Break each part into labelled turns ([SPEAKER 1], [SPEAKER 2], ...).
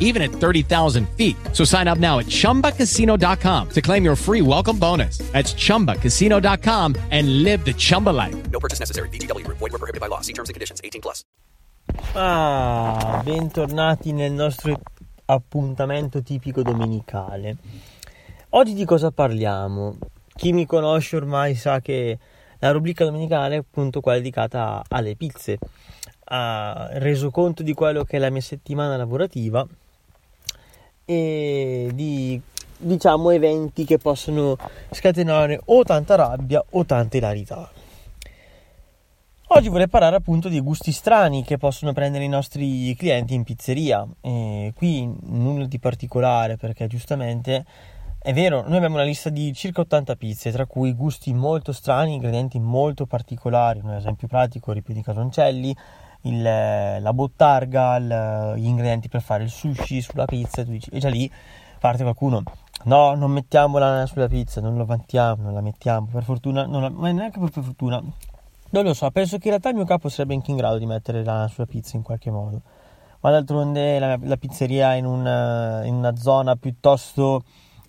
[SPEAKER 1] even at 30,000 feet. So sign up now at ChumbaCasino.com to claim your free welcome bonus. That's ChumbaCasino.com and live the Chumba life.
[SPEAKER 2] No purchase necessary. VGW. Void were prohibited by law. See terms and conditions. 18 plus.
[SPEAKER 3] Ah, bentornati nel nostro appuntamento tipico domenicale. Oggi di cosa parliamo? Chi mi conosce ormai sa che la rubrica domenicale è appunto quella dedicata alle pizze. Ha reso conto di quello che è la mia settimana lavorativa e di diciamo eventi che possono scatenare o tanta rabbia o tanta ilarità. Oggi vorrei parlare appunto di gusti strani che possono prendere i nostri clienti in pizzeria. E qui nulla di particolare perché giustamente è vero, noi abbiamo una lista di circa 80 pizze, tra cui gusti molto strani, ingredienti molto particolari. Un esempio pratico, ripieno di casoncelli, il, la bottarga, il, gli ingredienti per fare il sushi sulla pizza. Tu dici, e già lì parte qualcuno. No, non mettiamo l'ananas sulla pizza, non lo vantiamo, non la mettiamo. Per fortuna, non la, ma neanche per fortuna. Non lo so, penso che in realtà il mio capo sarebbe anche in grado di mettere l'ananas sulla pizza in qualche modo. Ma d'altronde la, la pizzeria è in una, in una zona piuttosto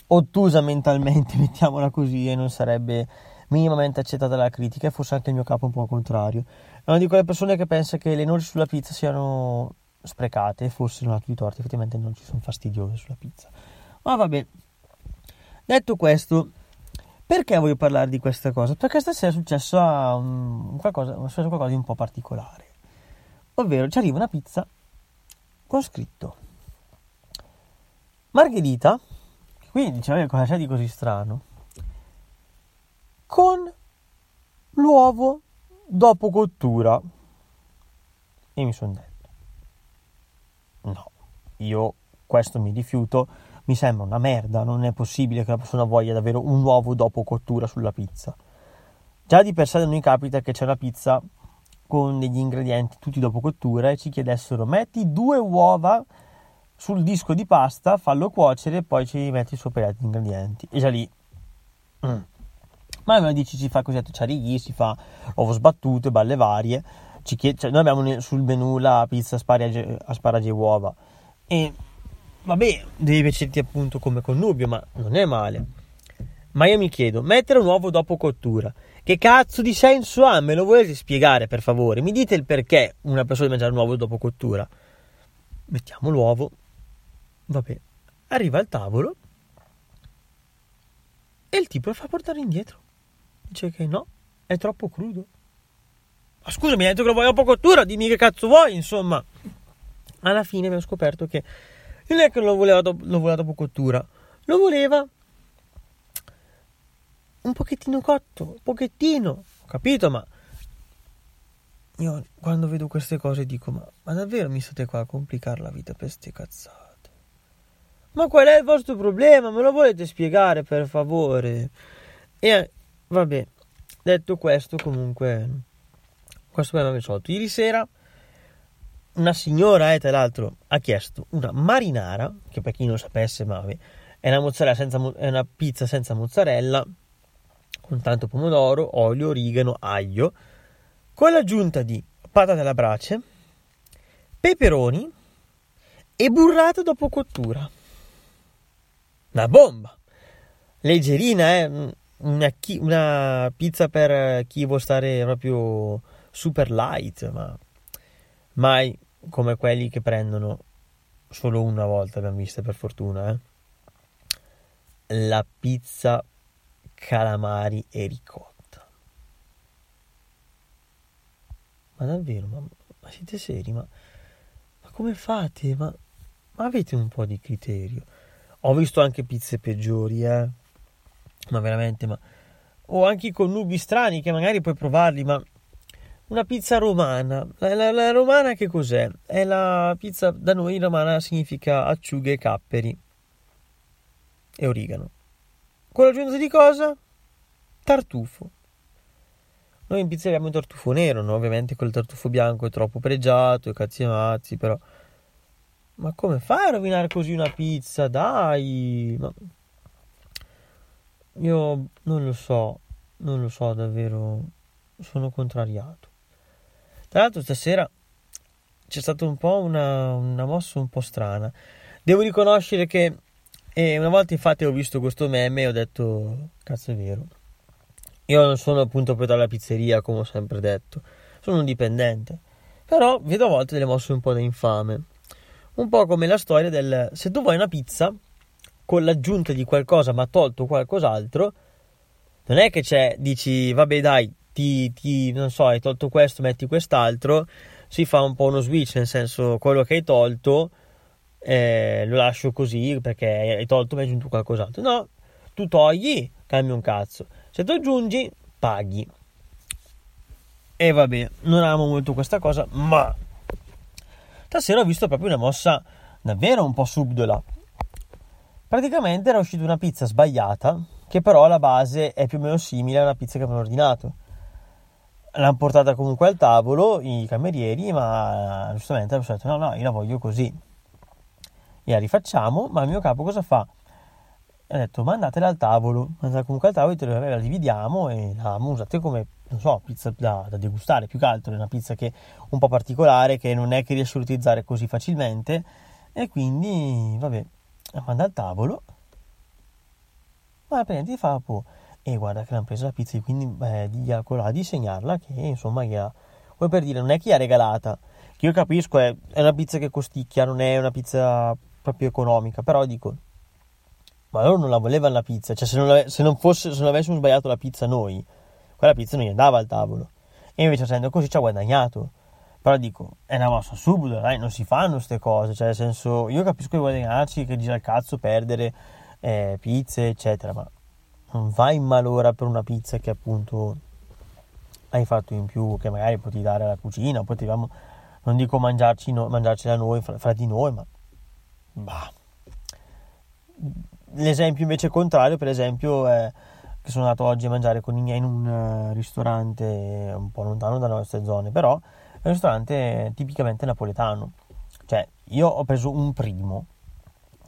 [SPEAKER 3] ottusa mentalmente, mettiamola così, e non sarebbe minimamente accettata la critica, e forse anche il mio capo un po' contrario. È una di quelle persone che pensa che le noci sulla pizza siano sprecate, forse non ha tutti i torti, effettivamente non ci sono fastidiose sulla pizza. Ma vabbè, detto questo, perché voglio parlare di questa cosa? Perché stasera è successo, un, qualcosa, è successo qualcosa di un po' particolare. Ovvero, ci arriva una pizza con scritto Margherita, quindi diceva cosa c'è di così strano, con l'uovo dopo cottura. E mi sono detto, no, io questo mi rifiuto, mi sembra una merda, non è possibile che la persona voglia davvero un uovo dopo cottura sulla pizza. Già di per sé non mi capita che c'è una pizza con degli ingredienti tutti dopo cottura e ci chiedessero metti due uova sul disco di pasta, fallo cuocere e poi ci metti sopra gli ingredienti. E già lì... Mm. Ma me dici si fa così a ciarighi, si fa uovo sbattuto, balle varie. Cioè, noi abbiamo sul menù la pizza asparagi, asparagi e uova. E vabbè, devi piacerti appunto come connubio, ma non è male. Ma io mi chiedo, mettere un uovo dopo cottura, che cazzo di senso ha? Me lo volete spiegare per favore? Mi dite il perché una persona deve mangiare un uovo dopo cottura? Mettiamo l'uovo, vabbè, arriva al tavolo e il tipo lo fa portare indietro. Dice che no, è troppo crudo. Ma scusami, hai detto che lo vuoi dopo cottura, dimmi che cazzo vuoi, insomma. Alla fine abbiamo scoperto che non è che lo voleva, do- lo voleva dopo cottura, lo voleva un pochettino cotto, un pochettino, ho capito, ma io quando vedo queste cose dico, ma, ma davvero mi state qua a complicare la vita per ste cazzate? Ma qual è il vostro problema? Me lo volete spiegare per favore? E vabbè, detto questo, comunque, questo problema risolto. Ieri sera una signora, eh, tra l'altro, ha chiesto una marinara, che per chi non sapesse, ma vabbè, è una, senza, è una pizza senza mozzarella, con tanto pomodoro, olio, origano, aglio, con l'aggiunta di patate alla brace, peperoni e burrata dopo cottura. Una bomba! Leggerina, eh? Una, chi, una pizza per chi vuole stare proprio super light, ma mai come quelli che prendono solo una volta, abbiamo visto per fortuna, eh? la pizza calamari e ricotta. Ma davvero, ma, ma siete seri? Ma, ma come fate? Ma, ma, avete un po' di criterio? Ho visto anche pizze peggiori, eh? Ma veramente, ma... O anche con nubi strani che magari puoi provarli, ma... Una pizza romana. La, la, la romana che cos'è? È la pizza... Da noi romana significa acciughe capperi. E origano. Con l'aggiunta di cosa? Tartufo. Noi in pizzeria abbiamo il tartufo nero, no? ovviamente quel tartufo bianco è troppo pregiato, e cazzi e mazzi, però... Ma come fai a rovinare così una pizza? Dai! Ma... Io non lo so, non lo so davvero, sono contrariato. Tra l'altro stasera c'è stata un po' una, una mossa un po' strana. Devo riconoscere che eh, una volta infatti ho visto questo meme e ho detto, cazzo è vero, io non sono appunto proprietario della pizzeria, come ho sempre detto, sono un dipendente. Però vedo a volte delle mosse un po' da infame. Un po' come la storia del se tu vuoi una pizza con l'aggiunta di qualcosa ma tolto qualcos'altro, non è che c'è, dici, vabbè dai, ti, ti, non so, hai tolto questo, metti quest'altro, si fa un po' uno switch, nel senso quello che hai tolto eh, lo lascio così perché hai tolto mi hai aggiunto qualcos'altro. No, tu togli, cambi un cazzo. Se tu aggiungi, paghi. E vabbè, non amo molto questa cosa, ma stasera ho visto proprio una mossa davvero un po' subdola. Praticamente era uscita una pizza sbagliata, che però alla base è più o meno simile a una pizza che avevano ordinato. L'hanno portata comunque al tavolo i camerieri, ma giustamente hanno detto: no, no, io la voglio così. E la rifacciamo, ma il mio capo cosa fa? ha detto mandatela al tavolo, mandatela comunque al tavolo, e la dividiamo e la usate come, non so, pizza da, da, degustare, più che altro è una pizza che è un po' particolare, che non è che riesce a utilizzare così facilmente e quindi, vabbè, la manda al tavolo, ma praticamente fa un po', e guarda che l'hanno presa la pizza, quindi beh, di, a disegnarla, che insomma, gli ha, poi per dire, non è chi ha regalata, che io capisco, è, è una pizza che costicchia, non è una pizza proprio economica, però dico ma loro non la volevano la pizza, cioè se non, se non, fosse, se non avessimo sbagliato la pizza noi, quella pizza non gli andava al tavolo. E invece essendo così ci ha guadagnato. Però dico, è una mossa subito, dai, non si fanno queste cose, cioè nel senso, io capisco i guadagnarci che dice al cazzo perdere eh, pizze, eccetera, ma non vai in malora per una pizza che appunto hai fatto in più, che magari potevi dare alla cucina, potevamo, non dico mangiarci no, mangiarcela noi, fra, fra, di noi, ma bah. L'esempio invece contrario, per esempio, è che sono andato oggi a mangiare con i miei in un eh, ristorante un po' lontano dalle nostre zone, però è un ristorante tipicamente napoletano. Cioè, io ho preso un primo,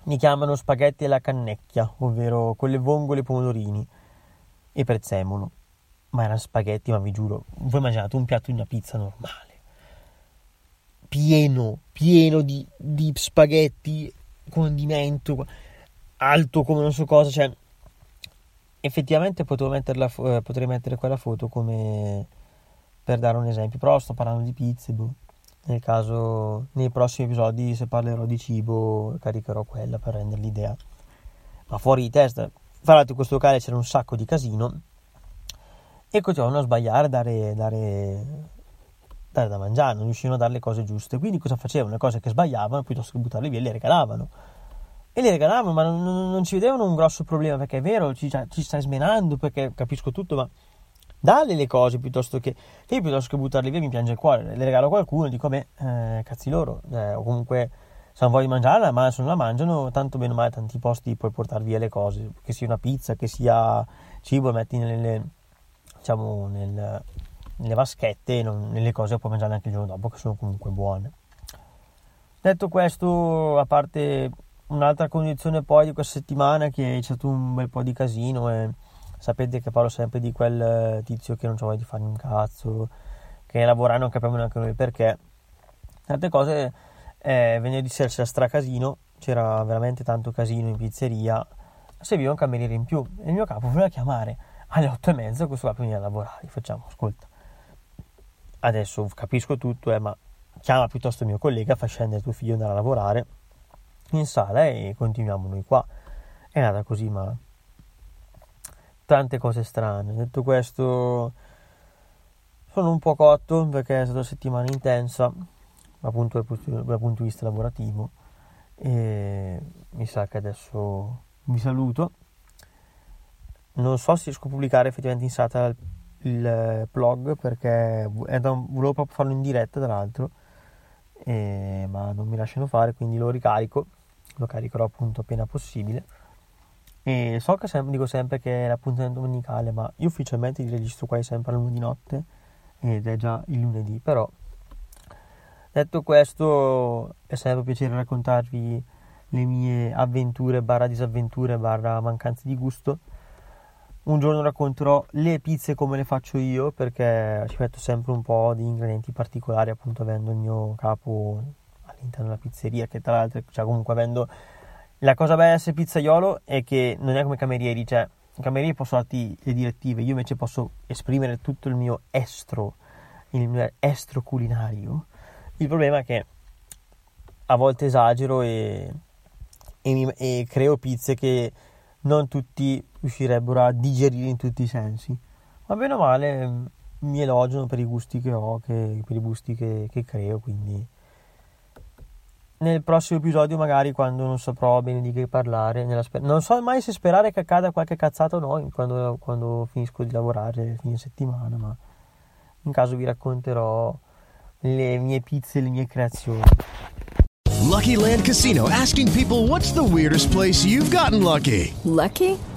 [SPEAKER 3] mi chiamano spaghetti alla cannecchia, ovvero con le vongole pomodorini e prezzemolo. Ma erano spaghetti, ma vi giuro, voi immaginate un piatto di una pizza normale, pieno, pieno di, di spaghetti, condimento alto come non so cosa, cioè effettivamente potevo metterla, eh, potrei mettere quella foto come per dare un esempio, però sto parlando di pizze, boh. nel caso nei prossimi episodi se parlerò di cibo caricherò quella per rendere l'idea, ma fuori di testa, fra l'altro in questo locale c'era un sacco di casino e continuavano a sbagliare, dare, dare, dare da mangiare, non riuscivano a dare le cose giuste, quindi cosa facevano? Le cose che sbagliavano piuttosto che buttarle via le regalavano e li regalavano, ma non, non, ci vedevano un grosso problema perché è vero, ci, cioè, ci stai smenando perché capisco tutto, ma dalle le cose piuttosto che, che piuttosto che buttarle via mi piange il cuore, le regalo a qualcuno dico beh, eh, cazzi loro, eh, o comunque se non voglio mangiarla, ma se non la mangiano, tanto bene o male tanti posti puoi portare via le cose, che sia una pizza, che sia cibo, metti nelle, diciamo, nel, nelle vaschette, non, nelle cose puoi mangiare anche il giorno dopo, che sono comunque buone. Detto questo, a parte un'altra condizione poi di questa settimana che è stato un bel po' di casino e sapete che parlo sempre di quel tizio che non c'ha voglia di fare un cazzo, che lavora e non capiamo neanche noi perché. Tante cose, eh, venerdì sera c'era stracasino, c'era veramente tanto casino in pizzeria, serviva un cameriere in più e il mio capo voleva chiamare alle otto e mezza questo qua per venire a lavorare. Facciamo, ascolta, adesso capisco tutto, eh, ma chiama piuttosto il mio collega, fa scendere tuo figlio andare a lavorare in sala e continuiamo noi qua. È nata così, ma tante cose strane. Detto questo, sono un po' cotto perché è stata una settimana intensa, appunto dal punto di vista lavorativo. E mi sa che adesso vi saluto. Non so se riesco a pubblicare effettivamente in sala il blog perché volevo proprio farlo in diretta, tra l'altro eh, ma non mi lasciano fare, quindi lo ricarico, lo caricherò appunto appena possibile. E so che sempre, dico sempre che è l'appuntamento domenicale, ma io ufficialmente li registro quasi sempre al lunedì notte ed è già il lunedì, però detto questo è sempre un piacere raccontarvi le mie avventure barra disavventure barra mancanze di gusto. Un giorno racconterò le pizze come le faccio io perché ci metto sempre un po' di ingredienti particolari appunto avendo il mio capo all'interno della pizzeria che tra l'altro cioè comunque avendo la cosa bella essere pizzaiolo è che non è come camerieri cioè i camerieri possono darti le direttive io invece posso esprimere tutto il mio estro il mio estro culinario il problema è che a volte esagero e, e, mi, e creo pizze che non tutti riuscirebbero a digerire in tutti i sensi. Ma bene o male mm, mi elogiano per i gusti che ho, che, per i gusti che, che, creo, quindi nel prossimo episodio magari quando non saprò bene di che parlare, sper- non so mai se sperare che accada qualche cazzata o no quando, quando finisco di lavorare fine settimana, ma in caso vi racconterò le mie pizze e le mie creazioni.
[SPEAKER 4] Lucky Land Casino asking people what's the weirdest place you've gotten lucky?
[SPEAKER 5] Lucky?